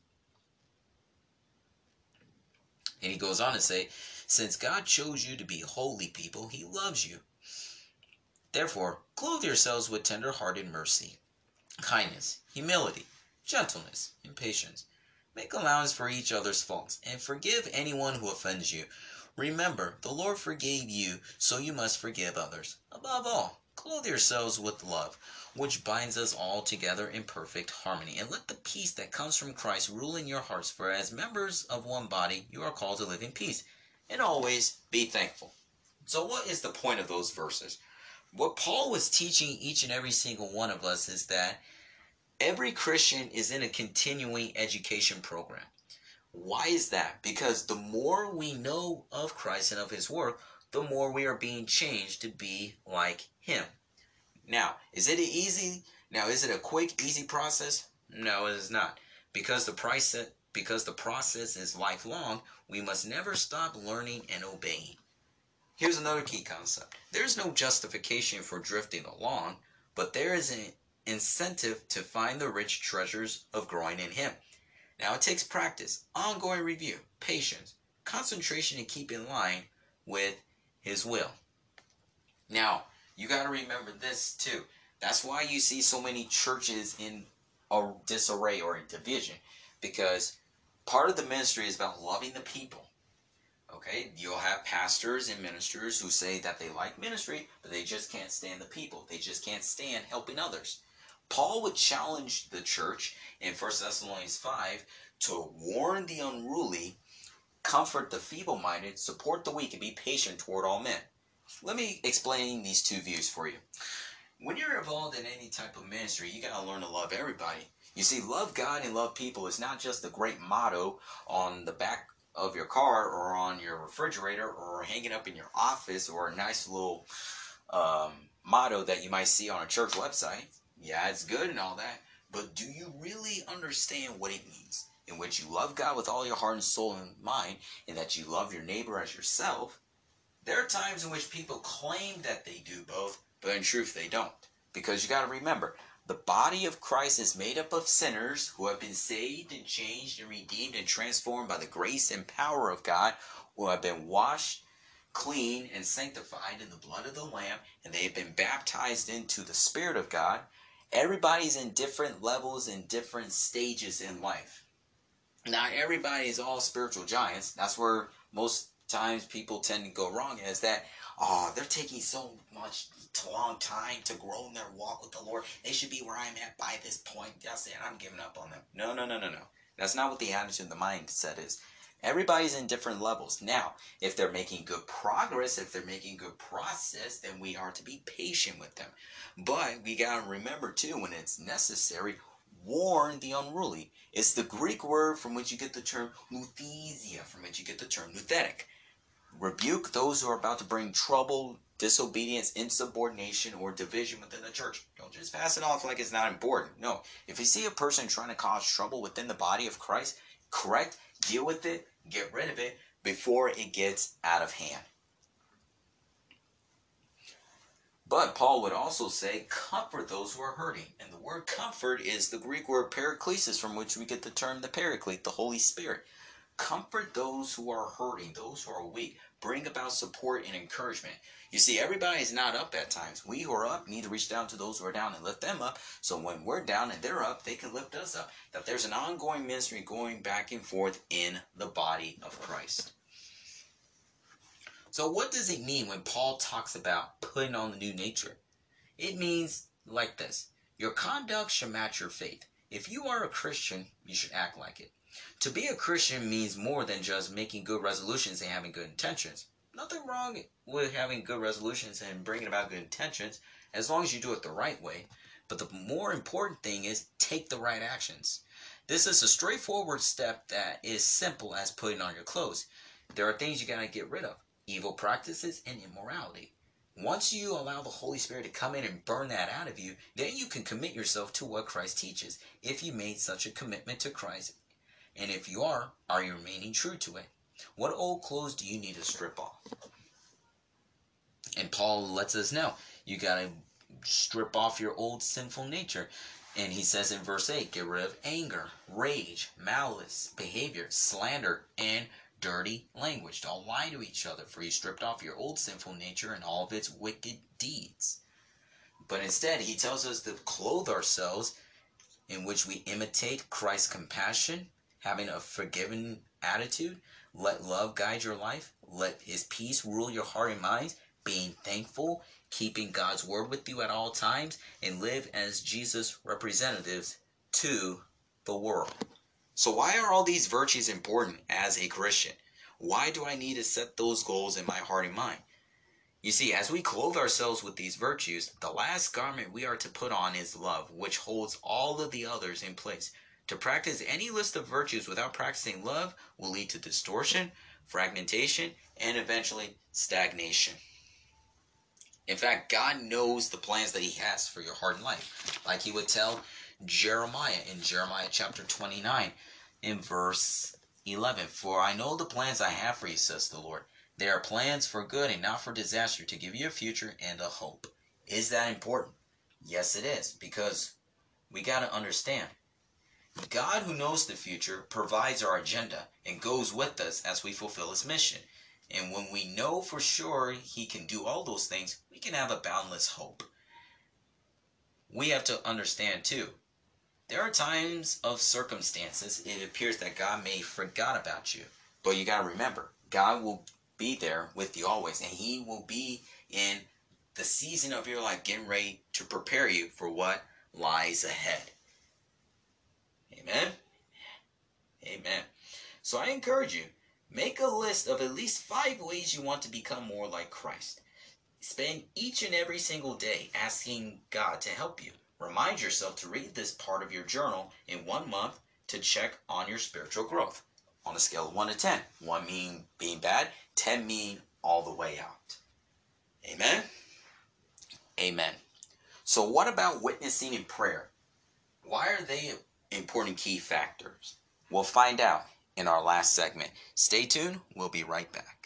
And he goes on to say, Since God chose you to be holy people, he loves you. Therefore, clothe yourselves with tender hearted mercy, kindness, humility, gentleness, and patience. Make allowance for each other's faults, and forgive anyone who offends you. Remember, the Lord forgave you, so you must forgive others. Above all, clothe yourselves with love which binds us all together in perfect harmony. And let the peace that comes from Christ rule in your hearts, for as members of one body, you are called to live in peace. And always be thankful. So, what is the point of those verses? What Paul was teaching each and every single one of us is that every Christian is in a continuing education program. Why is that? Because the more we know of Christ and of his work, the more we are being changed to be like him. Now, is it easy? Now, is it a quick, easy process? No, it is not. Because the price because the process is lifelong, we must never stop learning and obeying. Here's another key concept. There's no justification for drifting along, but there is an incentive to find the rich treasures of growing in Him. Now, it takes practice, ongoing review, patience, concentration, and keep in line with His will. Now, you got to remember this too. That's why you see so many churches in a disarray or in division because part of the ministry is about loving the people. Okay, you'll have pastors and ministers who say that they like ministry, but they just can't stand the people. They just can't stand helping others. Paul would challenge the church in 1 Thessalonians 5 to warn the unruly, comfort the feeble minded, support the weak, and be patient toward all men. Let me explain these two views for you. When you're involved in any type of ministry, you gotta learn to love everybody. You see, love God and love people is not just a great motto on the back of your car or on your refrigerator or hanging up in your office or a nice little um, motto that you might see on a church website. Yeah, it's good and all that, but do you really understand what it means? In which you love God with all your heart and soul and mind, and that you love your neighbor as yourself, there are times in which people claim that they do both, but in truth they don't. Because you got to remember, the body of Christ is made up of sinners who have been saved and changed and redeemed and transformed by the grace and power of God, who have been washed clean and sanctified in the blood of the Lamb, and they have been baptized into the Spirit of God. Everybody's in different levels and different stages in life. Not everybody is all spiritual giants. That's where most times people tend to go wrong is that oh they're taking so much long time to grow in their walk with the lord. They should be where i'm at by this point. That's it i'm giving up on them. No no no no no. That's not what the attitude the mindset is. Everybody's in different levels. Now if they're making good progress if they're making good process then we are to be patient with them. But we got to remember too when it's necessary warn the unruly. It's the greek word from which you get the term nouthesia from which you get the term nouthetic Rebuke those who are about to bring trouble, disobedience, insubordination, or division within the church. Don't just pass it off like it's not important. No. If you see a person trying to cause trouble within the body of Christ, correct, deal with it, get rid of it before it gets out of hand. But Paul would also say, comfort those who are hurting. And the word comfort is the Greek word paraklesis, from which we get the term the paraclete, the Holy Spirit. Comfort those who are hurting, those who are weak. Bring about support and encouragement. You see, everybody is not up at times. We who are up need to reach down to those who are down and lift them up. So when we're down and they're up, they can lift us up. That there's an ongoing ministry going back and forth in the body of Christ. So, what does it mean when Paul talks about putting on the new nature? It means like this Your conduct should match your faith. If you are a Christian, you should act like it. To be a Christian means more than just making good resolutions and having good intentions. Nothing wrong with having good resolutions and bringing about good intentions as long as you do it the right way. But the more important thing is take the right actions. This is a straightforward step that is simple as putting on your clothes. There are things you got to get rid of evil practices and immorality. Once you allow the Holy Spirit to come in and burn that out of you, then you can commit yourself to what Christ teaches. If you made such a commitment to Christ, and if you are, are you remaining true to it? What old clothes do you need to strip off? And Paul lets us know you got to strip off your old sinful nature. And he says in verse 8 get rid of anger, rage, malice, behavior, slander, and dirty language. Don't lie to each other, for you stripped off your old sinful nature and all of its wicked deeds. But instead, he tells us to clothe ourselves in which we imitate Christ's compassion, having a forgiving attitude. Let love guide your life. Let his peace rule your heart and mind. Being thankful, keeping God's word with you at all times, and live as Jesus' representatives to the world. So, why are all these virtues important as a Christian? Why do I need to set those goals in my heart and mind? You see, as we clothe ourselves with these virtues, the last garment we are to put on is love, which holds all of the others in place. To practice any list of virtues without practicing love will lead to distortion, fragmentation, and eventually stagnation. In fact, God knows the plans that He has for your heart and life. Like He would tell Jeremiah in Jeremiah chapter 29 in verse 11. For I know the plans I have for you, says the Lord. They are plans for good and not for disaster, to give you a future and a hope. Is that important? Yes, it is, because we got to understand God, who knows the future, provides our agenda and goes with us as we fulfill His mission. And when we know for sure He can do all those things, we can have a boundless hope. We have to understand, too, there are times of circumstances it appears that God may forgot about you. But you got to remember, God will be there with you always, and He will be in the season of your life getting ready to prepare you for what lies ahead. Amen. Amen. So I encourage you, make a list of at least five ways you want to become more like Christ. Spend each and every single day asking God to help you. Remind yourself to read this part of your journal in one month to check on your spiritual growth on a scale of 1 to 10. 1 meaning being bad, 10 meaning all the way out. Amen? Amen. So, what about witnessing in prayer? Why are they important key factors? We'll find out in our last segment. Stay tuned, we'll be right back.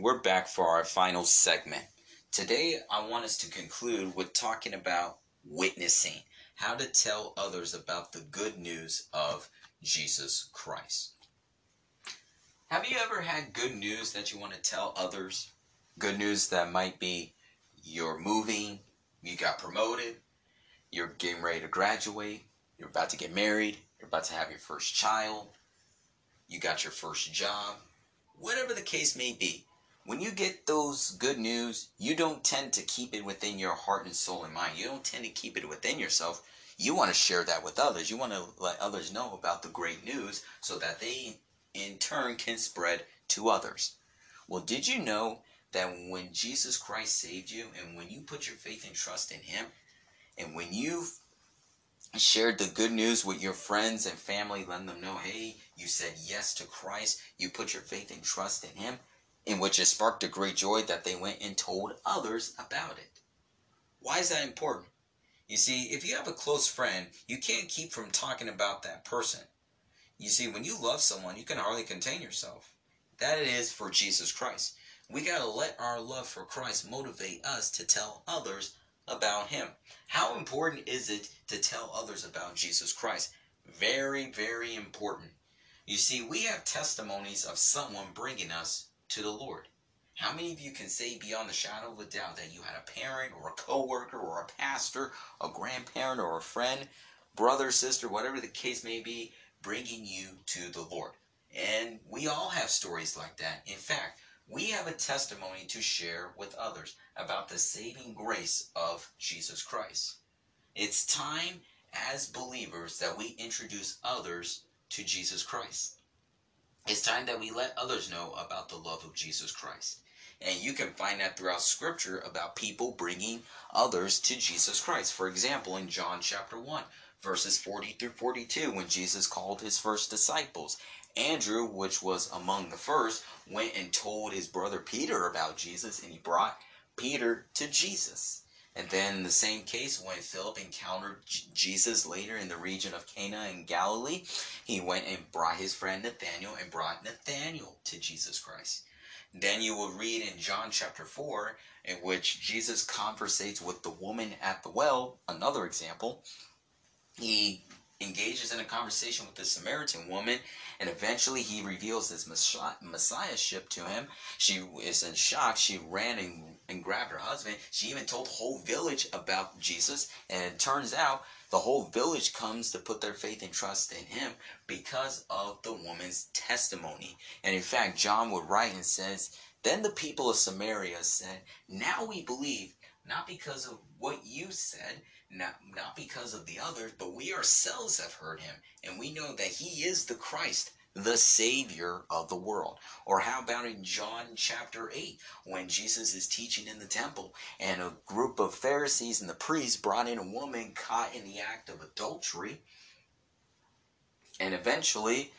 We're back for our final segment. Today, I want us to conclude with talking about witnessing, how to tell others about the good news of Jesus Christ. Have you ever had good news that you want to tell others? Good news that might be you're moving, you got promoted, you're getting ready to graduate, you're about to get married, you're about to have your first child, you got your first job, whatever the case may be when you get those good news, you don't tend to keep it within your heart and soul and mind. You don't tend to keep it within yourself. You want to share that with others. You want to let others know about the great news so that they, in turn, can spread to others. Well, did you know that when Jesus Christ saved you and when you put your faith and trust in Him, and when you shared the good news with your friends and family, letting them know, hey, you said yes to Christ, you put your faith and trust in Him, in which it sparked a great joy that they went and told others about it. Why is that important? You see, if you have a close friend, you can't keep from talking about that person. You see, when you love someone, you can hardly contain yourself. That it is for Jesus Christ. We got to let our love for Christ motivate us to tell others about Him. How important is it to tell others about Jesus Christ? Very, very important. You see, we have testimonies of someone bringing us to the Lord. How many of you can say beyond the shadow of a doubt that you had a parent or a coworker or a pastor, a grandparent or a friend, brother, sister, whatever the case may be, bringing you to the Lord? And we all have stories like that. In fact, we have a testimony to share with others about the saving grace of Jesus Christ. It's time as believers that we introduce others to Jesus Christ. It's time that we let others know about the love of Jesus Christ. And you can find that throughout scripture about people bringing others to Jesus Christ. For example, in John chapter 1, verses 40 through 42, when Jesus called his first disciples. Andrew, which was among the first, went and told his brother Peter about Jesus, and he brought Peter to Jesus. And then the same case when Philip encountered J- Jesus later in the region of Cana in Galilee, he went and brought his friend Nathaniel and brought Nathaniel to Jesus Christ. Then you will read in John chapter 4, in which Jesus conversates with the woman at the well, another example. He engages in a conversation with the Samaritan woman, and eventually he reveals his messiahship to him. She is in shock. She ran and, and grabbed her husband. She even told the whole village about Jesus, and it turns out the whole village comes to put their faith and trust in him because of the woman's testimony. And in fact, John would write and says, Then the people of Samaria said, Now we believe, not because of what you said, not, not because of the others, but we ourselves have heard him, and we know that he is the Christ, the Savior of the world. Or how about in John chapter 8, when Jesus is teaching in the temple, and a group of Pharisees and the priests brought in a woman caught in the act of adultery, and eventually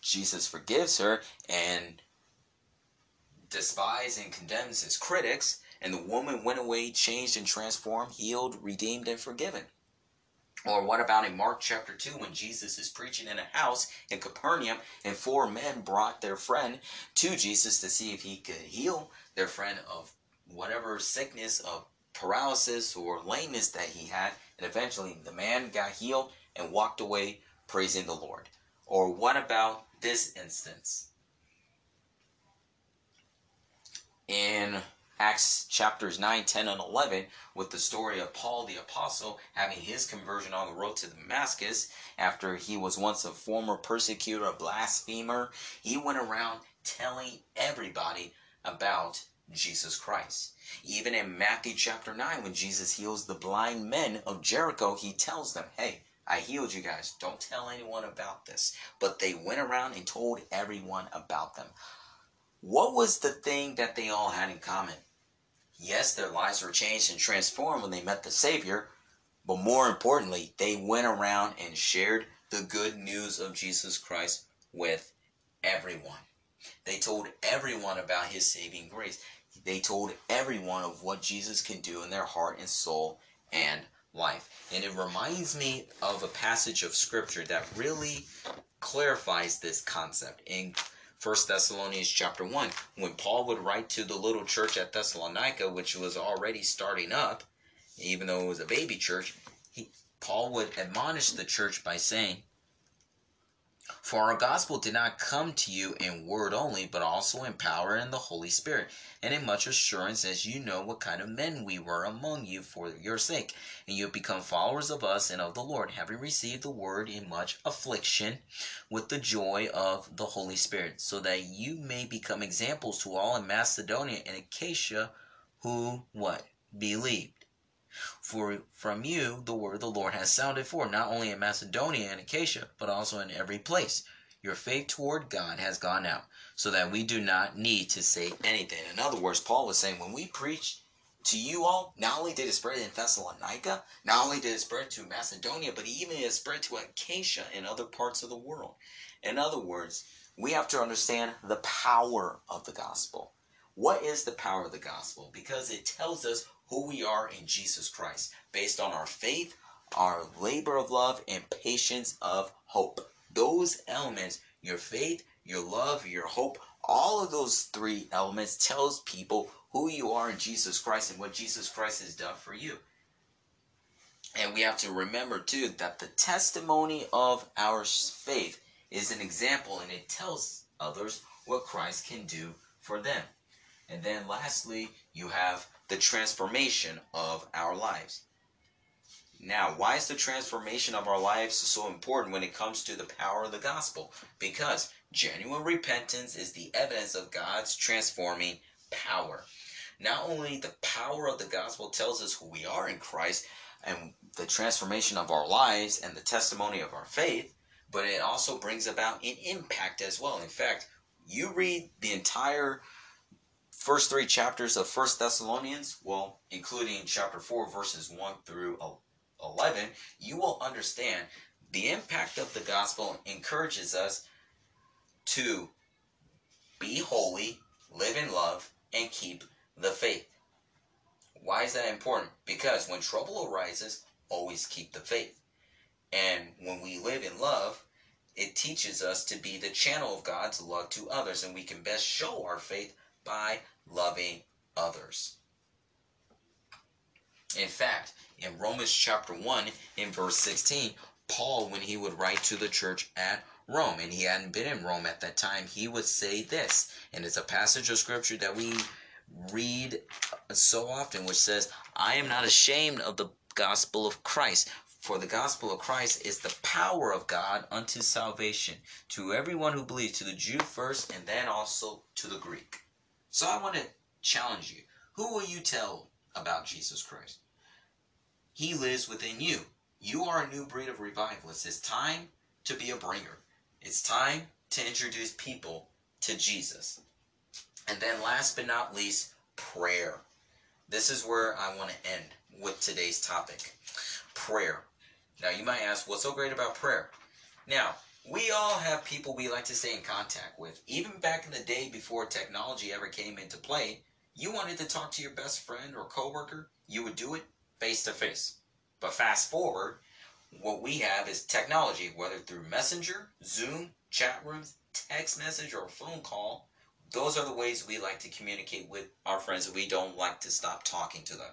Jesus forgives her and despises and condemns his critics and the woman went away changed and transformed, healed, redeemed, and forgiven. Or what about in Mark chapter 2 when Jesus is preaching in a house in Capernaum and four men brought their friend to Jesus to see if he could heal their friend of whatever sickness of paralysis or lameness that he had and eventually the man got healed and walked away praising the Lord. Or what about this instance? In Acts chapters 9, 10, and 11 with the story of Paul the Apostle having his conversion on the road to Damascus after he was once a former persecutor, a blasphemer. He went around telling everybody about Jesus Christ. Even in Matthew chapter 9, when Jesus heals the blind men of Jericho, he tells them, Hey, I healed you guys. Don't tell anyone about this. But they went around and told everyone about them. What was the thing that they all had in common? Yes, their lives were changed and transformed when they met the Savior, but more importantly, they went around and shared the good news of Jesus Christ with everyone. They told everyone about his saving grace. They told everyone of what Jesus can do in their heart and soul and life. And it reminds me of a passage of scripture that really clarifies this concept. In First Thessalonians chapter 1, when Paul would write to the little church at Thessalonica, which was already starting up, even though it was a baby church, he, Paul would admonish the church by saying, for our gospel did not come to you in word only, but also in power and the Holy Spirit, and in much assurance, as you know what kind of men we were among you for your sake. And you have become followers of us and of the Lord, having received the word in much affliction with the joy of the Holy Spirit, so that you may become examples to all in Macedonia and Achaia who what? Believed. For from you the word of the Lord has sounded forth, not only in Macedonia and Achaia, but also in every place. Your faith toward God has gone out, so that we do not need to say anything. In other words, Paul was saying, when we preach to you all, not only did it spread in Thessalonica, not only did it spread to Macedonia, but even it spread to Achaia and other parts of the world. In other words, we have to understand the power of the gospel. What is the power of the gospel? Because it tells us who we are in Jesus Christ based on our faith, our labor of love, and patience of hope. Those elements, your faith, your love, your hope, all of those three elements tells people who you are in Jesus Christ and what Jesus Christ has done for you. And we have to remember too that the testimony of our faith is an example and it tells others what Christ can do for them. And then lastly, you have the transformation of our lives. Now, why is the transformation of our lives so important when it comes to the power of the gospel? Because genuine repentance is the evidence of God's transforming power. Not only the power of the gospel tells us who we are in Christ, and the transformation of our lives and the testimony of our faith, but it also brings about an impact as well. In fact, you read the entire first three chapters of First Thessalonians, well, including chapter 4, verses 1 through 11, you will understand the impact of the gospel encourages us to be holy, live in love, and keep the faith. Why is that important? Because when trouble arises, always keep the faith. And when we live in love, it teaches us to be the channel of God's love to others, and we can best show our faith by loving others. In fact, in Romans chapter 1, in verse 16, Paul, when he would write to the church at Rome, and he hadn't been in Rome at that time, he would say this, and it's a passage of scripture that we read so often, which says, I am not ashamed of the gospel of Christ, for the gospel of Christ is the power of God unto salvation to everyone who believes, to the Jew first, and then also to the Greek. So I want to challenge you. Who will you tell about Jesus Christ? He lives within you. You are a new breed of revivalists. It's time to be a bringer. It's time to introduce people to Jesus. And then last but not least, prayer. This is where I want to end with today's topic. Prayer. Now you might ask, what's so great about prayer? Now, we all have people we like to stay in contact with. Even back in the day before technology ever came into play, you wanted to talk to your best friend or coworker, you would do it face to face. But fast forward, what we have is technology, whether through Messenger, Zoom, chat rooms, text message, or phone call. Those are the ways we like to communicate with our friends. We don't like to stop talking to them.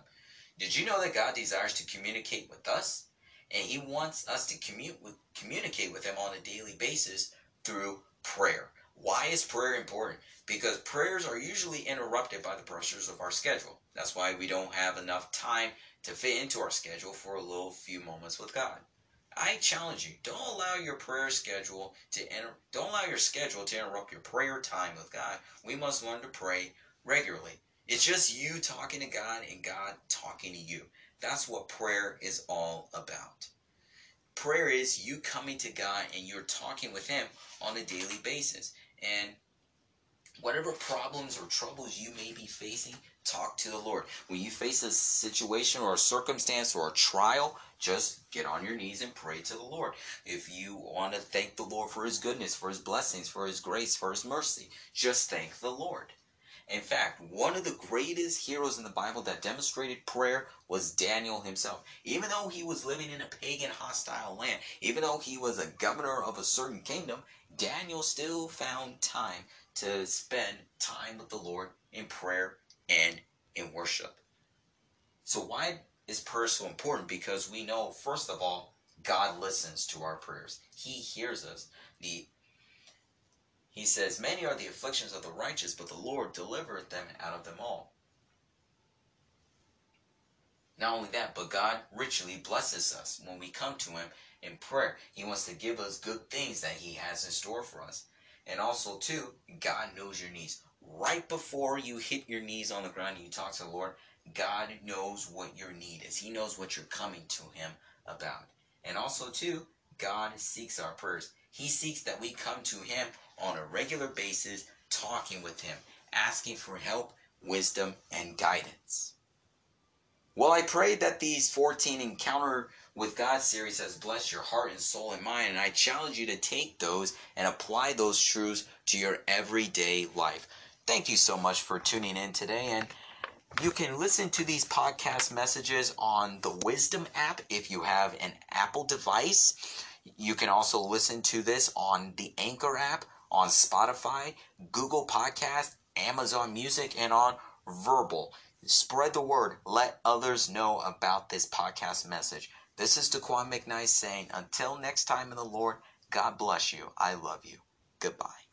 Did you know that God desires to communicate with us? And He wants us to commu- with, communicate with Him on a daily basis through prayer. Why is prayer important? Because prayers are usually interrupted by the pressures of our schedule. That's why we don't have enough time to fit into our schedule for a little few moments with God. I challenge you, don't allow your prayer schedule to enter, don't allow your schedule to interrupt your prayer time with God. We must learn to pray regularly. It's just you talking to God and God talking to you. That's what prayer is all about. Prayer is you coming to God and you're talking with Him on a daily basis. And whatever problems or troubles you may be facing, talk to the Lord. When you face a situation or a circumstance or a trial, just get on your knees and pray to the Lord. If you want to thank the Lord for His goodness, for His blessings, for His grace, for His mercy, just thank the Lord. In fact, one of the greatest heroes in the Bible that demonstrated prayer was Daniel himself. Even though he was living in a pagan, hostile land, even though he was a governor of a certain kingdom, Daniel still found time to spend time with the Lord in prayer and in worship. So, why is prayer so important? Because we know, first of all, God listens to our prayers, He hears us. The he says, Many are the afflictions of the righteous, but the Lord delivereth them out of them all. Not only that, but God richly blesses us when we come to Him in prayer. He wants to give us good things that He has in store for us. And also, too, God knows your needs. Right before you hit your knees on the ground and you talk to the Lord, God knows what your need is. He knows what you're coming to Him about. And also, too, God seeks our prayers. He seeks that we come to Him on a regular basis, talking with Him, asking for help, wisdom, and guidance. Well, I pray that these 14 Encounter with God series has blessed your heart and soul and mind, and I challenge you to take those and apply those truths to your everyday life. Thank you so much for tuning in today, and you can listen to these podcast messages on the Wisdom app if you have an Apple device. You can also listen to this on the Anchor app, on Spotify, Google Podcast, Amazon Music, and on Verbal. Spread the word. Let others know about this podcast message. This is Daqwon McKnight saying, until next time in the Lord, God bless you. I love you. Goodbye.